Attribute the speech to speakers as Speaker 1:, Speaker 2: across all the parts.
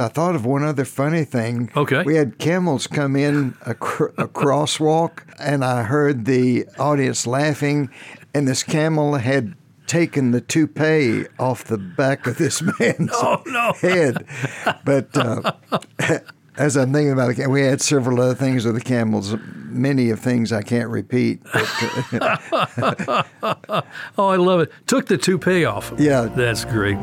Speaker 1: I thought of one other funny thing.
Speaker 2: Okay.
Speaker 1: We had camels come in a, cr- a crosswalk, and I heard the audience laughing, and this camel had taken the toupee off the back of this man's
Speaker 2: Oh, no.
Speaker 1: head. But uh, as I'm thinking about it, we had several other things with the camels, many of things I can't repeat. But, uh,
Speaker 2: Oh, I love it. Took the toupee off.
Speaker 1: Yeah.
Speaker 2: That's great.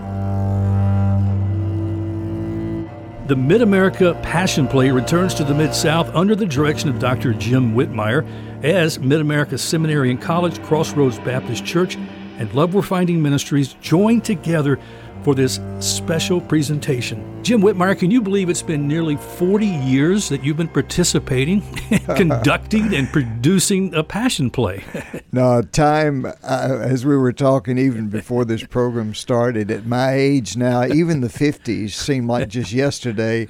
Speaker 2: The Mid America Passion Play returns to the Mid South under the direction of Dr. Jim Whitmire as Mid America Seminary and College, Crossroads Baptist Church, and Love Worth Finding Ministries join together for this special presentation. Jim Whitmire, can you believe it's been nearly 40 years that you've been participating, conducting, and producing a passion play?
Speaker 1: No, time, uh, as we were talking even before this program started, at my age now, even the 50s seem like just yesterday.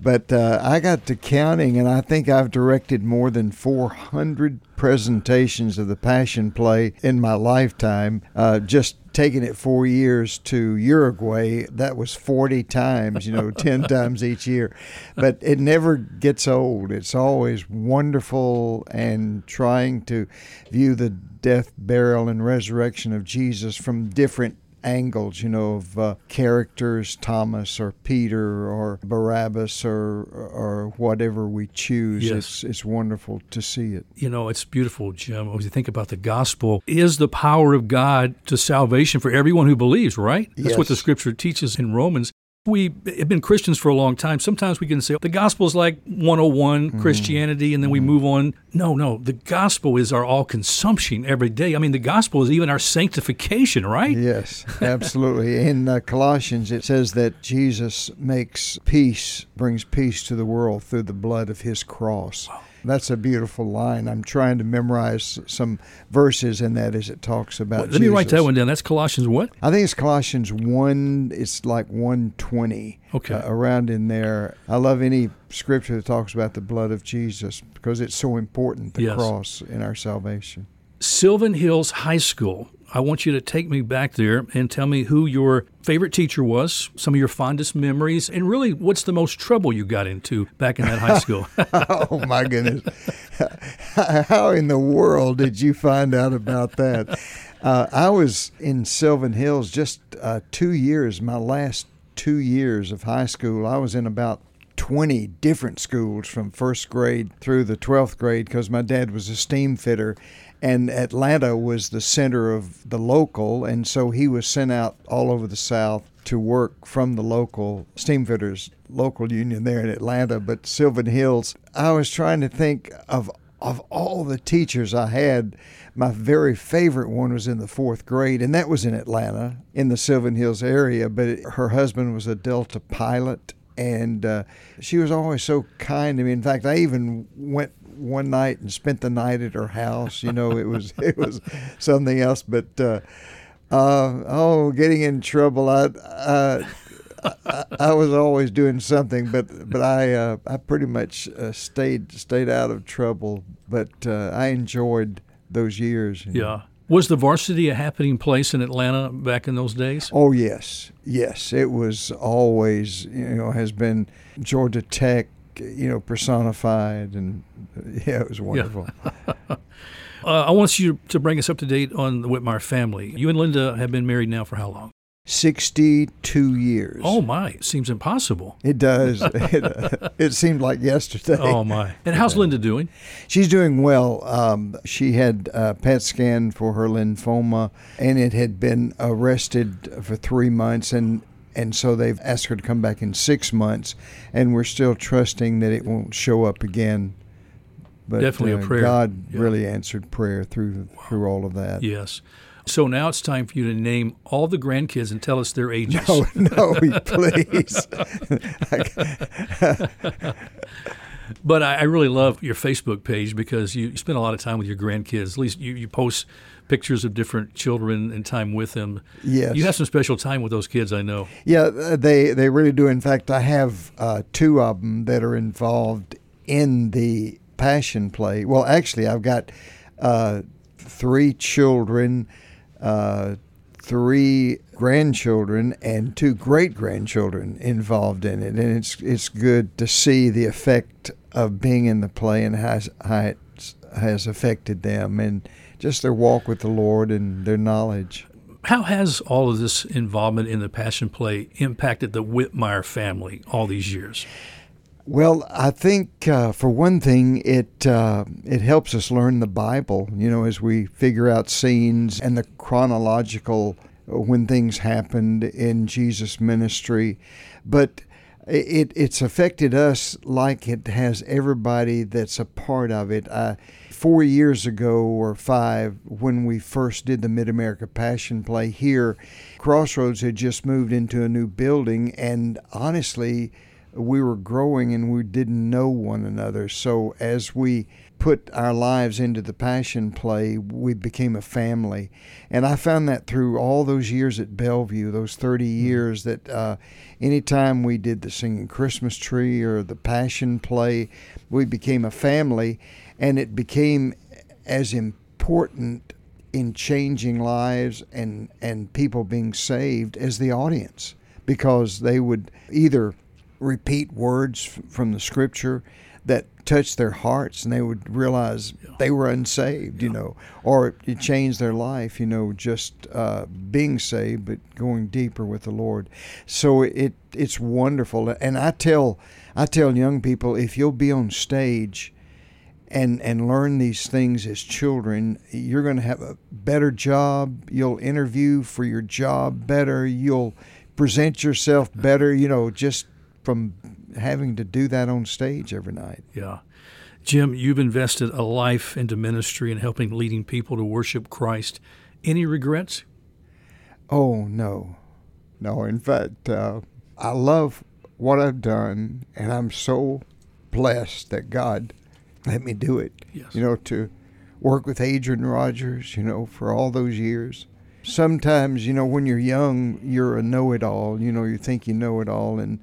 Speaker 1: But uh, I got to counting, and I think I've directed more than 400 presentations of the Passion Play in my lifetime. Uh, just taking it four years to Uruguay, that was 40 times, you know, 10 times each year. But it never gets old. It's always wonderful and trying to view the death, burial, and resurrection of Jesus from different angles, you know, of uh, characters, Thomas or Peter or Barabbas or or whatever we choose.
Speaker 2: Yes.
Speaker 1: It's it's wonderful to see it.
Speaker 2: You know, it's beautiful, Jim. As you think about the gospel, is the power of God to salvation for everyone who believes, right? That's what the scripture teaches in Romans. We have been Christians for a long time. Sometimes we can say the gospel is like 101
Speaker 1: Mm-hmm.
Speaker 2: Christianity, and then we move on. No, no. The gospel is our all consumption every day. I mean, the gospel is even our sanctification, right?
Speaker 1: Yes, absolutely. In uh, Colossians, it says that Jesus makes peace, brings peace to the world through the blood of his cross. That's a beautiful line. I'm trying to memorize some verses in that as it talks about
Speaker 2: Let me write that one down. That's Colossians what?
Speaker 1: I think it's Colossians 1, it's like 120.
Speaker 2: Okay.
Speaker 1: uh, around in there. I love any scripture that talks about the blood of Jesus because it's so important, the
Speaker 2: Yes.
Speaker 1: cross in our salvation.
Speaker 2: Sylvan Hills High School. I want you to take me back there and tell me who your favorite teacher was, some of your fondest memories, and really what's the most trouble you got into back in that high school.
Speaker 1: oh my goodness. How in the world did you find out about that? Uh, I was in Sylvan Hills just uh, two years, my last two years of high school. I was in about 20 different schools from first grade through the 12th grade because my dad was a steam fitter. And Atlanta was the center of the local, and so he was sent out all over the South to work from the local steamfitters local union there in Atlanta, but Sylvan Hills. I was trying to think of of all the teachers I had. My very favorite one was in the fourth grade, and that was in Atlanta, in the Sylvan Hills area. But it, her husband was a Delta pilot, and uh, she was always so kind to me. In fact, I even went one night and spent the night at her house. You know, it was it was something else, but. Uh, uh, oh, getting in trouble. I, uh, I, I was always doing something, but but I uh, I pretty much uh, stayed stayed out of trouble. But uh, I enjoyed those years.
Speaker 2: yeah. Was the varsity a happening place in Atlanta back in those days?
Speaker 1: Oh yes, yes. It was always you know has been Georgia Tech you know personified, and yeah, it was wonderful.
Speaker 2: Uh, I want you to bring us up to date on the Whitmire family. You and Linda have been married now for how long?
Speaker 1: Sixty-two years.
Speaker 2: Oh, my. Seems impossible.
Speaker 1: It does. it, uh, it seemed like yesterday.
Speaker 2: Oh, my. And how's Linda doing?
Speaker 1: She's doing well. Um, she had a PET scan for her lymphoma, and it had been arrested for three months, and and so they've asked her to come back in six months, and we're still trusting that it won't show up again. But
Speaker 2: Definitely a
Speaker 1: uh,
Speaker 2: prayer.
Speaker 1: God
Speaker 2: Yeah.
Speaker 1: really answered prayer through through all of that.
Speaker 2: Yes. So now it's time for you to name all the grandkids and tell us their ages.
Speaker 1: Oh no, please.
Speaker 2: But I, I really love your Facebook page because you spend a lot of time with your grandkids. At least you, you post pictures of different children and time with them.
Speaker 1: Yes.
Speaker 2: You have some special time with those kids, I know.
Speaker 1: Yeah, uh, they they really do. In fact, I have uh, two of them that are involved in the passion play. Well, actually, I've got uh, three children, uh, three grandchildren and two great grandchildren involved in it, and it's it's good to see the effect of being in the play and how, how it has affected them and just their walk with the Lord and their knowledge.
Speaker 2: How has all of this involvement in the Passion Play impacted the Whitmire family all these years?
Speaker 1: Well, I think uh, for one thing, it uh, it helps us learn the Bible. You know, as we figure out scenes and the chronological uh, when things happened in Jesus' ministry, but it it's affected us like it has everybody that's a part of it. Uh, four years ago or five, when we first did the Mid America Passion Play here, Crossroads had just moved into a new building, and honestly we were growing and we didn't know one another. So as we put our lives into the passion play, we became a family. And I found that through all those years at Bellevue, those 30 mm-hmm. years, that uh, anytime we did the singing Christmas tree or the passion play, we became a family. And it became as important in changing lives and, and people being saved as the audience because they would either repeat words from the scripture that touched their hearts and they would realize yeah. they were unsaved, yeah. you know, or it changed their life, you know, just uh, being saved but going deeper with the Lord. So it it's wonderful, and I tell I tell young people if you'll be on stage and and learn these things as children, you're going to have a better job. You'll interview for your job better. You'll present yourself better. You know, just from having to do that on stage every night.
Speaker 2: Yeah. Jim, you've invested a life into ministry and helping leading people to worship Christ. Any regrets?
Speaker 1: Oh, no. No, in fact, uh, I love what I've done, and I'm so blessed that God let me do it.
Speaker 2: Yes.
Speaker 1: You know, to work with Adrian Rogers, you know, for all those years. Sometimes, you know, when you're young, you're a know it all. You know, you think you know it all. And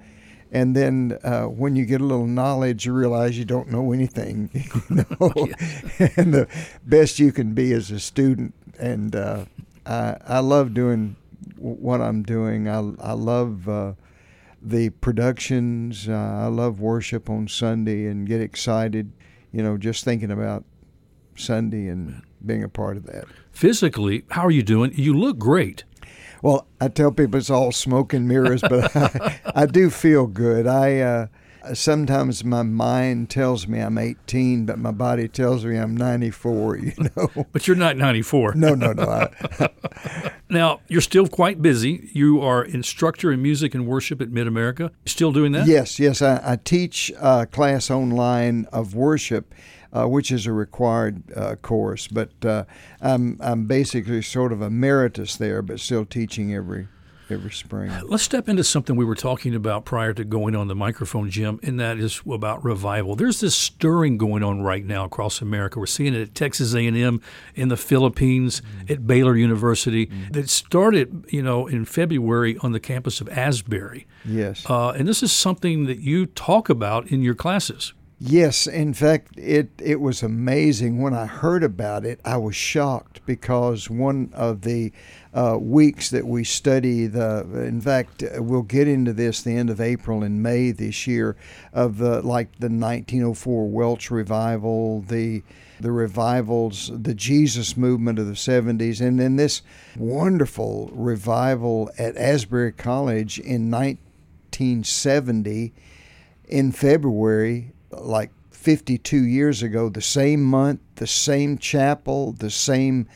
Speaker 1: and then uh, when you get a little knowledge, you realize you don't know anything. You know, and the best you can be as a student. And uh, I, I love doing what I'm doing. I I love uh, the productions. Uh, I love worship on Sunday and get excited. You know, just thinking about Sunday and being a part of that.
Speaker 2: Physically, how are you doing? You look great.
Speaker 1: Well, I tell people it's all smoke and mirrors, but I, I do feel good. I uh, sometimes my mind tells me I'm 18, but my body tells me I'm 94. You know.
Speaker 2: But you're not 94.
Speaker 1: No, no, no. I,
Speaker 2: now you're still quite busy. You are instructor in music and worship at Mid America. Still doing that?
Speaker 1: Yes, yes. I, I teach a class online of worship uh, which is a required uh, course. But uh, I'm I'm basically sort of emeritus there, but still teaching every every spring.
Speaker 2: Let's step into something we were talking about prior to going on the microphone, Jim, and that is about revival. There's this stirring going on right now across America. We're seeing it at Texas A&M, in the Philippines, mm-hmm. at Baylor University. Mm-hmm. That started, you know, in February on the campus of Asbury.
Speaker 1: Yes.
Speaker 2: Uh, and this is something that you talk about in your classes.
Speaker 1: Yes, in fact, it it was amazing when I heard about it. I was shocked because one of the uh, weeks that we study the, in fact, we'll get into this the end of April and May this year of the like the 1904 Welsh revival, the the revivals, the Jesus movement of the 70s, and then this wonderful revival at Asbury College in 1970 in February like 52 years ago, the same month, the same chapel, the same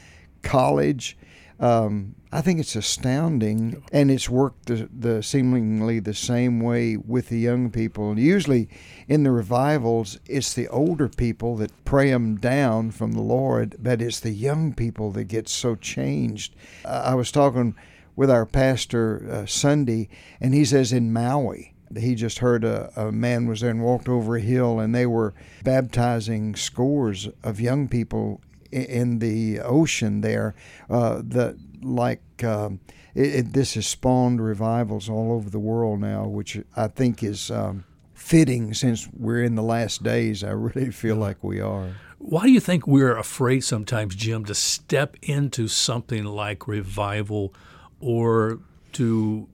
Speaker 1: college. Um, I think it's astounding, and it's worked the, the seemingly the same way with the young people. And Usually, in the revivals, it's the older people that pray them down from the Lord, but it's the young people that get so changed. Uh, I was talking with our pastor uh, Sunday, and he says in Maui, he just heard a, a man was there and walked over a hill, and they were baptizing scores of young people in the ocean there. Uh, that like um, it, it, this has spawned revivals all over the world now, which I think is um, fitting since we're in the last days. I really feel like we are.
Speaker 2: Why do you think we're afraid sometimes, Jim, to step into something like revival or to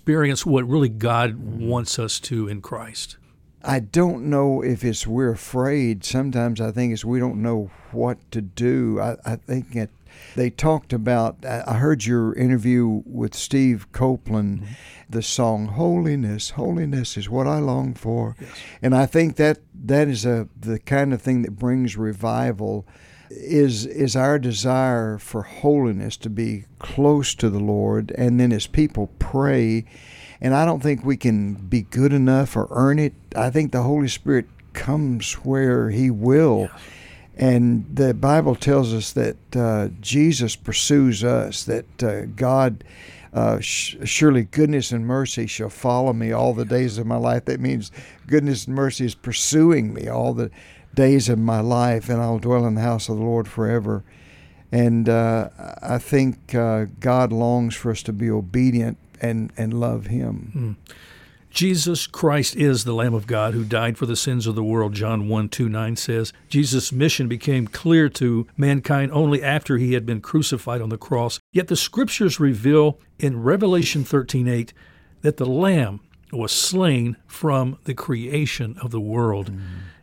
Speaker 2: experience what really God wants us to in Christ?
Speaker 1: I don't know if it's we're afraid. Sometimes I think it's we don't know what to do. I, I think it, they talked about, I heard your interview with Steve Copeland, mm-hmm. the song Holiness. Holiness is what I long for. Yes. And I think that that is a the kind of thing that brings revival is is our desire for holiness to be close to the Lord and then as people pray and I don't think we can be good enough or earn it. I think the Holy Spirit comes where he will. Yeah. And the Bible tells us that uh, Jesus pursues us, that uh, God, uh, sh- surely goodness and mercy shall follow me all the days of my life. That means goodness and mercy is pursuing me all the days of my life, and I'll dwell in the house of the Lord forever. And uh, I think uh, God longs for us to be obedient and, and love Him.
Speaker 2: Mm. Jesus Christ is the Lamb of God who died for the sins of the world, John 1 2 9 says. Jesus' mission became clear to mankind only after he had been crucified on the cross. Yet the scriptures reveal in Revelation 13 8 that the Lamb was slain from the creation of the world. Mm.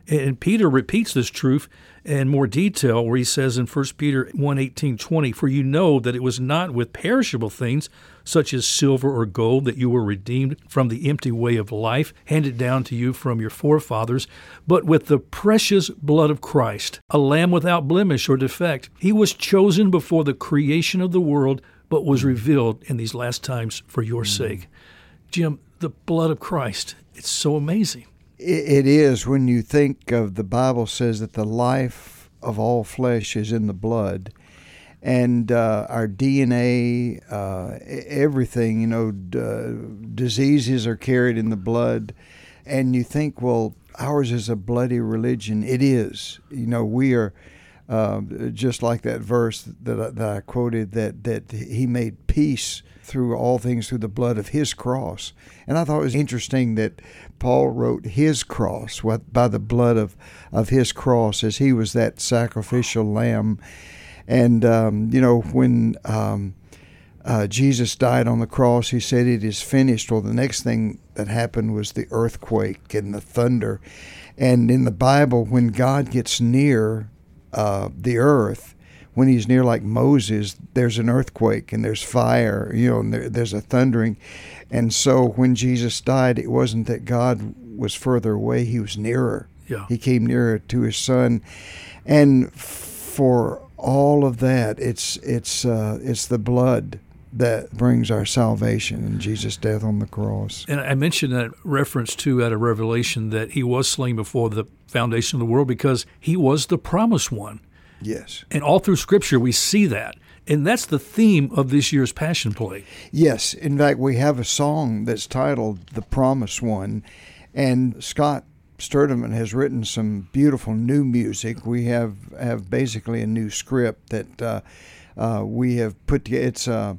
Speaker 2: And Peter repeats this truth in more detail where he says in 1 Peter 1 18, 20, For you know that it was not with perishable things, such as silver or gold, that you were redeemed from the empty way of life handed down to you from your forefathers, but with the precious blood of Christ, a lamb without blemish or defect. He was chosen before the creation of the world, but was revealed in these last times for your mm. sake. Jim, the blood of Christ, it's so amazing
Speaker 1: it is when you think of the Bible says that the life of all flesh is in the blood, and uh, our DNA, uh, everything, you know, d- diseases are carried in the blood, and you think, well, ours is a bloody religion. It is. You know, we are. Uh, just like that verse that I, that I quoted, that that he made peace through all things through the blood of his cross. And I thought it was interesting that Paul wrote his cross by the blood of, of his cross as he was that sacrificial lamb. And, um, you know, when um, uh, Jesus died on the cross, he said, It is finished. Well, the next thing that happened was the earthquake and the thunder. And in the Bible, when God gets near uh, the earth, when he's near like Moses, there's an earthquake and there's fire, you know, and there, there's a thundering. And so when Jesus died, it wasn't that God was further away, he was nearer.
Speaker 2: Yeah.
Speaker 1: He came nearer to his son. And for all of that, it's it's uh, it's the blood that brings our salvation in Jesus' death on the cross.
Speaker 2: And I mentioned that reference too out of Revelation that he was slain before the foundation of the world because he was the promised one.
Speaker 1: Yes.
Speaker 2: And all through Scripture, we see that. And that's the theme of this year's Passion Play.
Speaker 1: Yes. In fact, we have a song that's titled The Promised One. And Scott Sturtevant has written some beautiful new music. We have, have basically a new script that uh, uh, we have put together. It's a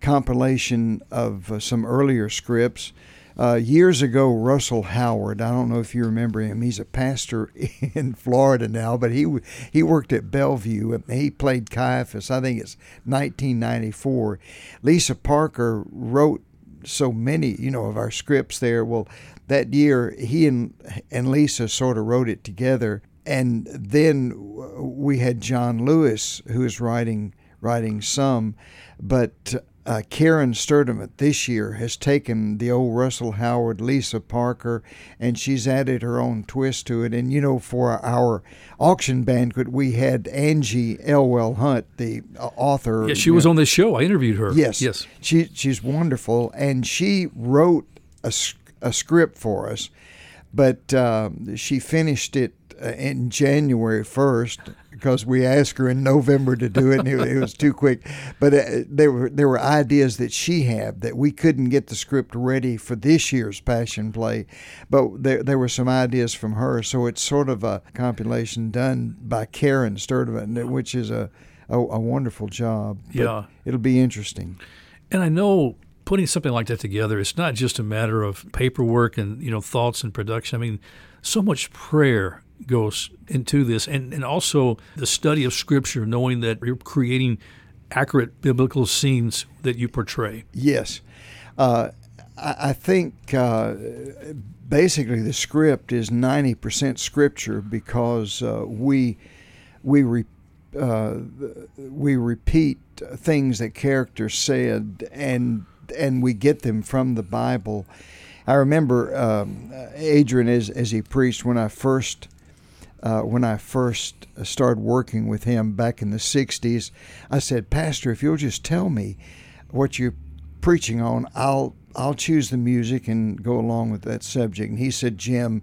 Speaker 1: compilation of uh, some earlier scripts uh, years ago, Russell Howard, I don't know if you remember him. He's a pastor in Florida now, but he he worked at Bellevue. He played Caiaphas. I think it's 1994. Lisa Parker wrote so many, you know, of our scripts there. Well, that year he and and Lisa sort of wrote it together, and then we had John Lewis who was writing writing some, but uh, Karen Sturtevant this year has taken the old Russell Howard, Lisa Parker, and she's added her own twist to it. And you know, for our auction banquet, we had Angie Elwell Hunt, the uh, author.
Speaker 2: Yes, she was on this show. I interviewed her.
Speaker 1: Yes,
Speaker 2: yes,
Speaker 1: she she's wonderful, and she wrote a, a script for us, but uh, she finished it uh, in January 1st because we asked her in November to do it and it, it was too quick. But uh, there were there were ideas that she had that we couldn't get the script ready for this year's Passion Play, but there there were some ideas from her. So it's sort of a compilation done by Karen Sturtevant, which is a a, a wonderful job.
Speaker 2: Yeah,
Speaker 1: it'll be interesting.
Speaker 2: And I know putting something like that together, it's not just a matter of paperwork and you know thoughts and production. I mean, so much prayer goes into this, and, and also the study of Scripture, knowing that you're creating accurate biblical scenes that you portray.
Speaker 1: Yes. Uh, I, I think uh, basically the script is 90% scripture because uh, we, we, re, uh, we repeat things that characters said and, and we get them from the Bible. I remember um, Adrian as, as he preached when I first uh, when I first started working with him back in the 60s, I said, Pastor, if you'll just tell me what you're preaching on, I'll I'll choose the music and go along with that subject. And he said, Jim,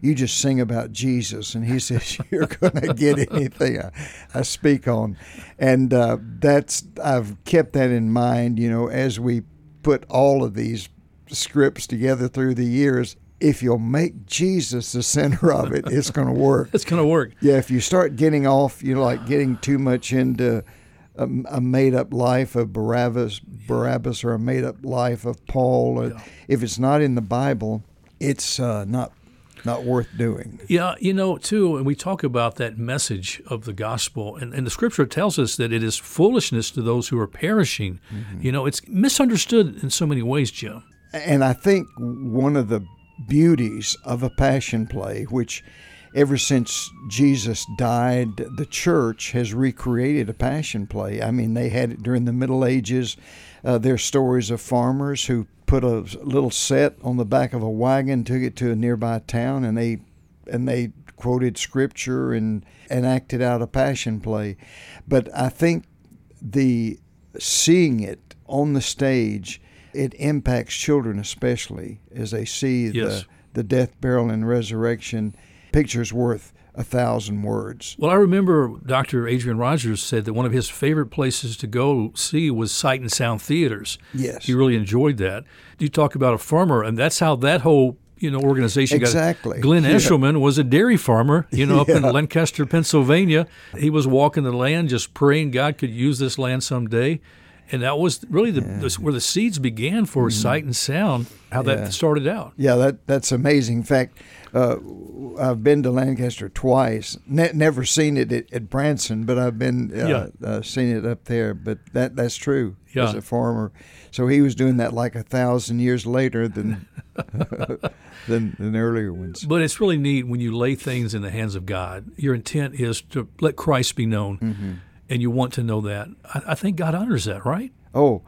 Speaker 1: you just sing about Jesus. And he says, you're going to get anything I, I, speak on. And uh, that's, I've kept that in mind, you know, as we put all of these scripts together through the years if you'll make Jesus the center of it, it's going to work.
Speaker 2: it's going to work.
Speaker 1: Yeah, if you start getting off, you know, like getting too much into a, a made up life of Barabbas, Barabbas, or a made up life of Paul, yeah. if it's not in the Bible, it's uh, not not worth doing.
Speaker 2: Yeah, you know, too, and we talk about that message of the gospel, and, and the scripture tells us that it is foolishness to those who are perishing. Mm-hmm. You know, it's misunderstood in so many ways, Jim.
Speaker 1: And I think one of the beauties of a passion play, which ever since Jesus died, the church has recreated a passion play. I mean, they had it during the Middle Ages. Uh, are stories of farmers who put a little set on the back of a wagon, took it to a nearby town, and they and they quoted scripture and and acted out a passion play. But I think the seeing it on the stage it impacts children especially as they see yes. the the death, burial, and resurrection. Pictures worth a thousand words.
Speaker 2: Well, I remember Dr. Adrian Rogers said that one of his favorite places to go see was Sight and Sound theaters.
Speaker 1: Yes,
Speaker 2: he really enjoyed that. You talk about a farmer, and that's how that whole you know organization
Speaker 1: exactly.
Speaker 2: got. Glenn yeah. Eshelman was a dairy farmer, you know, up yeah. in Lancaster, Pennsylvania. He was walking the land, just praying God could use this land someday and that was really the, yeah. the, where the seeds began for mm-hmm. sight and sound. How yeah. that started out.
Speaker 1: Yeah, that that's amazing. In fact, uh, I've been to Lancaster twice. Ne- never seen it at, at, Branson, but I've been uh, yeah. uh, seen it up there. But that that's true. Yeah. As a farmer, so he was doing that like a thousand years later than than than earlier ones.
Speaker 2: But it's really neat when you lay things in the hands of God. Your intent is to let Christ be known. Mm-hmm and you want to know that. I, I think God honors that, right?
Speaker 1: Oh,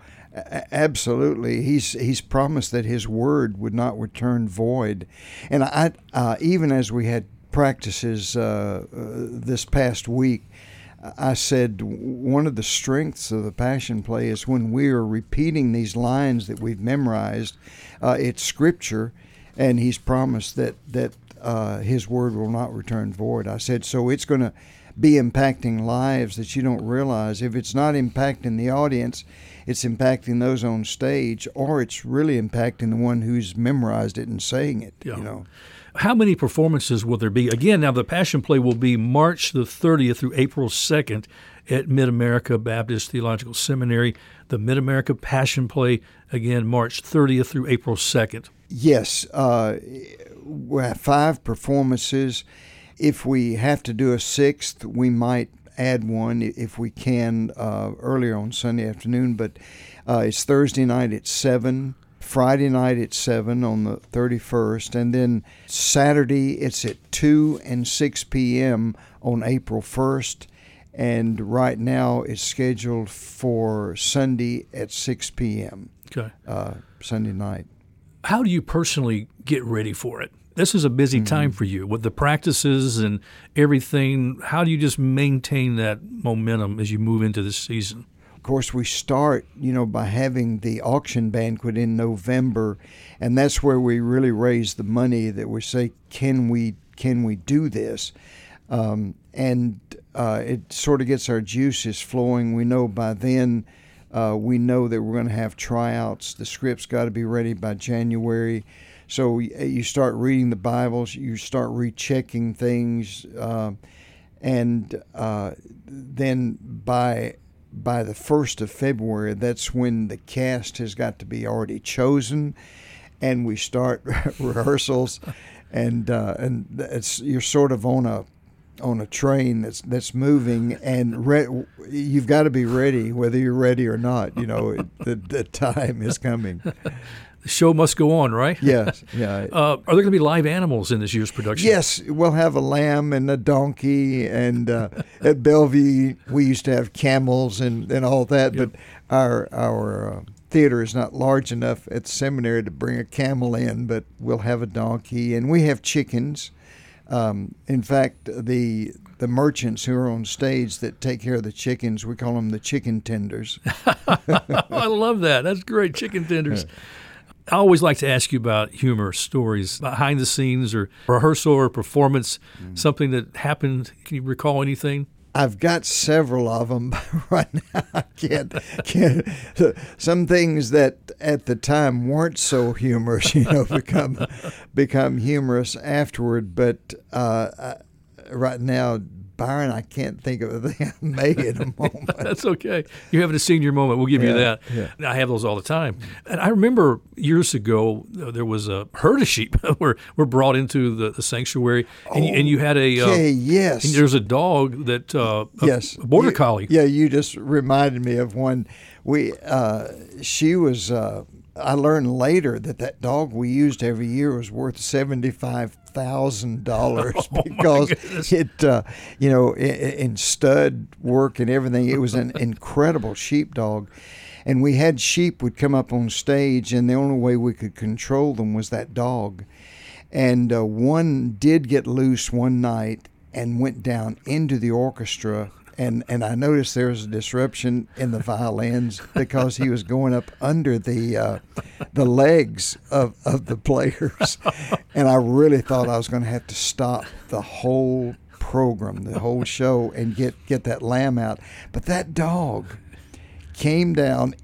Speaker 1: absolutely. He's he's promised that His word would not return void, and I uh, even as we had practices uh, uh, this past week. I said one of the strengths of the Passion Play is when we are repeating these lines that we've memorized. Uh, it's Scripture, and He's promised that that uh, His word will not return void. I said so. It's going to be impacting lives that you don't realize. If it's not impacting the audience, it's impacting those on stage, or it's really impacting the one who's memorized it and saying it. Yeah. You know.
Speaker 2: How many performances will there be? Again, now the Passion Play will be March the 30th through April 2nd at Mid America Baptist Theological Seminary. The Mid America Passion Play, again, March 30th through April 2nd.
Speaker 1: Yes, uh, we have five performances if we have to do a sixth, we might add one if we can uh, earlier on Sunday afternoon. But uh, it's Thursday night at 7, Friday night at 7 on the 31st, and then Saturday it's at 2 and 6 p.m. on April 1st. And right now it's scheduled for Sunday at 6 p.m.
Speaker 2: Okay.
Speaker 1: Uh, Sunday night.
Speaker 2: How do you personally get ready for it? This is a busy mm-hmm. time for you with the practices and everything. How do you just maintain that momentum as you move into this season?
Speaker 1: Of course, we start, you know, by having the auction banquet in November, and that's where we really raise the money that we say, can we can we do this? Um, and uh, it sort of gets our juices flowing. We know by then. Uh, we know that we're going to have tryouts. The script's got to be ready by January. So you start reading the Bibles, you start rechecking things, uh, and uh, then by by the first of February, that's when the cast has got to be already chosen, and we start rehearsals, and uh, and it's you're sort of on a on a train that's that's moving, and re- you've got to be ready, whether you're ready or not. You know, the the time is coming.
Speaker 2: The show must go on, right?
Speaker 1: Yes, yeah.
Speaker 2: Uh, are there going to be live animals in this year's production?
Speaker 1: Yes, we'll have a lamb and a donkey, and uh, at Bellevue we used to have camels and, and all that.
Speaker 2: Yep.
Speaker 1: But our our uh, theater is not large enough at the seminary to bring a camel in, but we'll have a donkey, and we have chickens. Um, in fact, the the merchants who are on stage that take care of the chickens, we call them the chicken tenders.
Speaker 2: I love that. That's great. Chicken tenders. I always like to ask you about humor stories behind the scenes or rehearsal or performance, something that happened. Can you recall anything?
Speaker 1: I've got several of them but right now. I can't, can't. Some things that at the time weren't so humorous, you know, become become humorous afterward. But uh, right now, Byron, I can't think of a thing I made in a moment.
Speaker 2: That's okay. You're having a senior moment. We'll give you that.
Speaker 1: yeah.
Speaker 2: I have those all the time. And I remember years ago, uh, there was a herd of sheep were, were brought into the, the sanctuary, and, you, and you had a. Uh,
Speaker 1: yes.
Speaker 2: and there's a dog that. Uh, a-
Speaker 1: yes,
Speaker 2: A border
Speaker 1: You-
Speaker 2: collie.
Speaker 1: Yeah, you just reminded me of one. We, uh, she was. I learned later that that dog we used every year was worth seventy five thousand dollars because
Speaker 2: goodness.
Speaker 1: it, uh, you know, in, in stud work and everything, it was an incredible sheepdog. And we had sheep would come up on stage, and the only way we could control them was that dog. And uh, one did get loose one night and went down into the orchestra. And, and I noticed there was a disruption in the violins because he was going up under the uh, the legs of, of the players, and I really thought I was going to have to stop the whole program, the whole show, and get get that lamb out. But that dog came down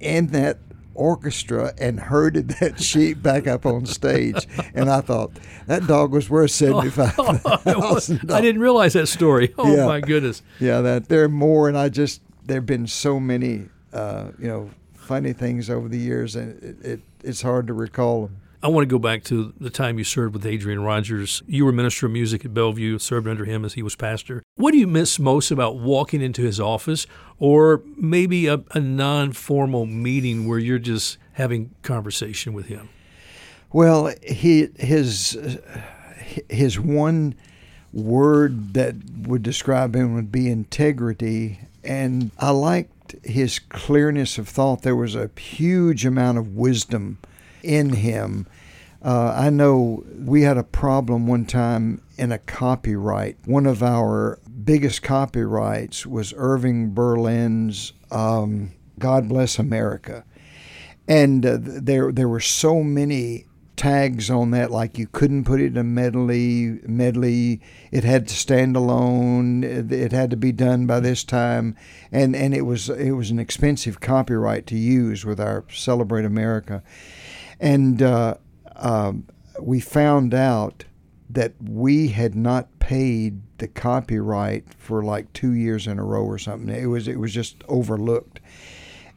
Speaker 1: in that orchestra and herded that sheep back up on stage. And I thought that dog was worth seventy five thousand
Speaker 2: I didn't realize that story. Oh
Speaker 1: Yeah.
Speaker 2: my goodness.
Speaker 1: Yeah, that there are more, and I just there've been so many, uh, you know, funny things over the years, and it, it it's hard to recall them.
Speaker 2: I want to go back to the time you served with Adrian Rogers. You were minister of music at Bellevue, served under him as he was pastor. What do you miss most about walking into his office or maybe a, a non formal meeting where you're just having conversation with him?
Speaker 1: Well, he his his one word that would describe him would be integrity, and I liked his clearness of thought. There was a huge amount of wisdom in him. Uh, I know we had a problem one time in a copyright. One of our biggest copyrights was Irving Berlin's um, "God Bless America." and uh, there there were so many tags on that like you couldn't put it in a medley medley it had to stand alone it had to be done by this time and and it was it was an expensive copyright to use with our celebrate america and uh, um, we found out that we had not paid the copyright for like two years in a row or something it was it was just overlooked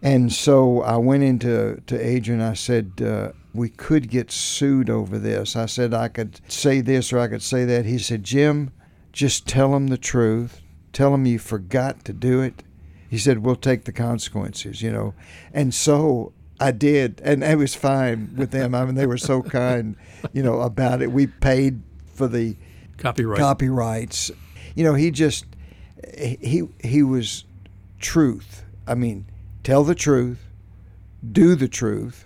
Speaker 1: and so I went into to Adrian. I said uh, we could get sued over this. I said I could say this or I could say that. He said, Jim, just tell them the truth. Tell them you forgot to do it. He said we'll take the consequences. You know, and so I did, and it was fine with them. I mean, they were so kind, you know, about it. We paid for the
Speaker 2: Copyright.
Speaker 1: copyrights. You know, he just he he was truth. I mean, tell the truth, do the truth,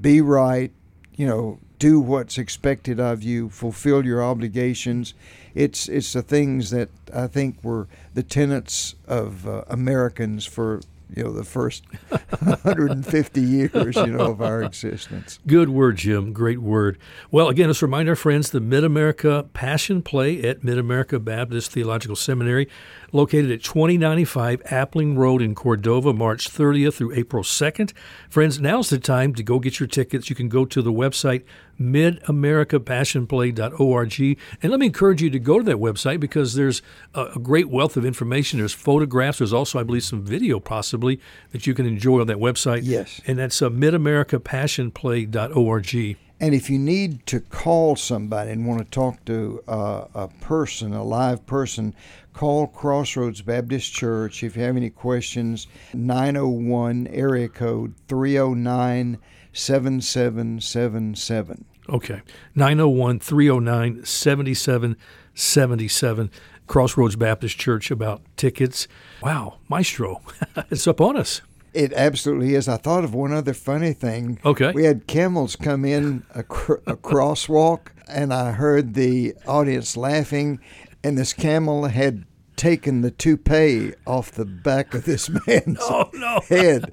Speaker 1: be right. You know, do what's expected of you, fulfill your obligations. It's it's the things that I think were the tenets of uh, Americans for you know the first 150 years you know of our existence.
Speaker 2: Good word, Jim. Great word. Well, again, let's remind our friends the Mid America Passion Play at Mid America Baptist Theological Seminary, located at 2095 Appling Road in Cordova, March 30th through April 2nd. Friends, now's the time to go get your tickets. You can go to the website midamericapassionplay.org. And let me encourage you to go to that website because there's a, great wealth of information. There's photographs. There's also, I believe, some video possibly that you can enjoy on that website.
Speaker 1: Yes.
Speaker 2: And that's uh, midamericapassionplay.org.
Speaker 1: And if you need to call somebody and want to talk to uh, a person, a live person, call Crossroads Baptist Church. If you have any questions, 901 area code 309 7777.
Speaker 2: Okay. 901 309 7777. Crossroads Baptist Church about tickets. Wow, Maestro, it's up on us.
Speaker 1: It absolutely is. I thought of one other funny thing.
Speaker 2: Okay.
Speaker 1: We had camels come in a, cr- a crosswalk, and I heard the audience laughing, and this camel had taken the toupee off the back of this man's
Speaker 2: Oh, no.
Speaker 1: head.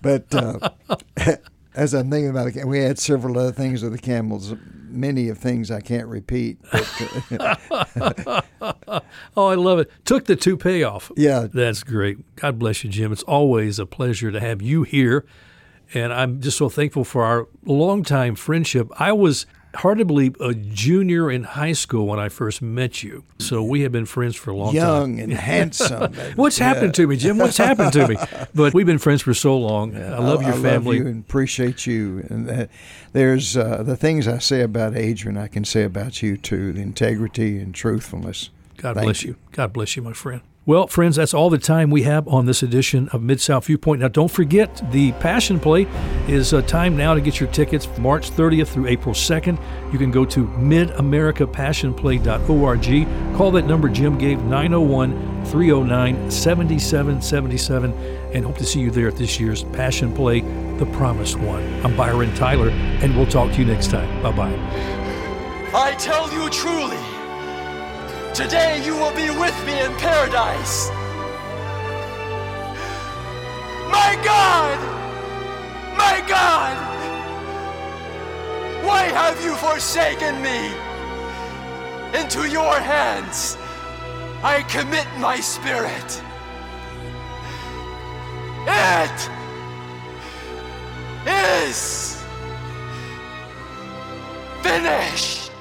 Speaker 1: But uh, as I'm thinking about it, we had several other things with the camels, many of things I can't repeat. But, uh,
Speaker 2: Oh, I love it. Took the toupee off.
Speaker 1: yeah,
Speaker 2: That's great. God bless you, Jim. It's always a pleasure to have you here. And I'm just so thankful for our longtime friendship. I was hard to believe a junior in high school when I first met you. So we have been friends for a long time.
Speaker 1: young and handsome.
Speaker 2: What's happened to me, Jim? What's happened to me? But we've been friends for so long. I love your
Speaker 1: I
Speaker 2: family.
Speaker 1: Love you and appreciate you. And uh, there's uh, the things I say about Adrian, I can say about you too. The integrity and truthfulness.
Speaker 2: God
Speaker 1: Thank
Speaker 2: bless you. God bless you, my friend. Well, friends, that's all the time we have on this edition of Mid South Viewpoint. Now, don't forget the Passion Play is uh, time now to get your tickets March 30th through April 2nd. You can go to midamericapassionplay.org. Call that number Jim gave 901 309 7777 and hope to see you there at this year's Passion Play, The Promised One. I'm Byron Tyler, and we'll talk to you next time. Bye bye.
Speaker 3: I tell you truly, today you will be with me in paradise. My God! My God! Why have you forsaken me? Into your hands I commit my spirit. It is finished.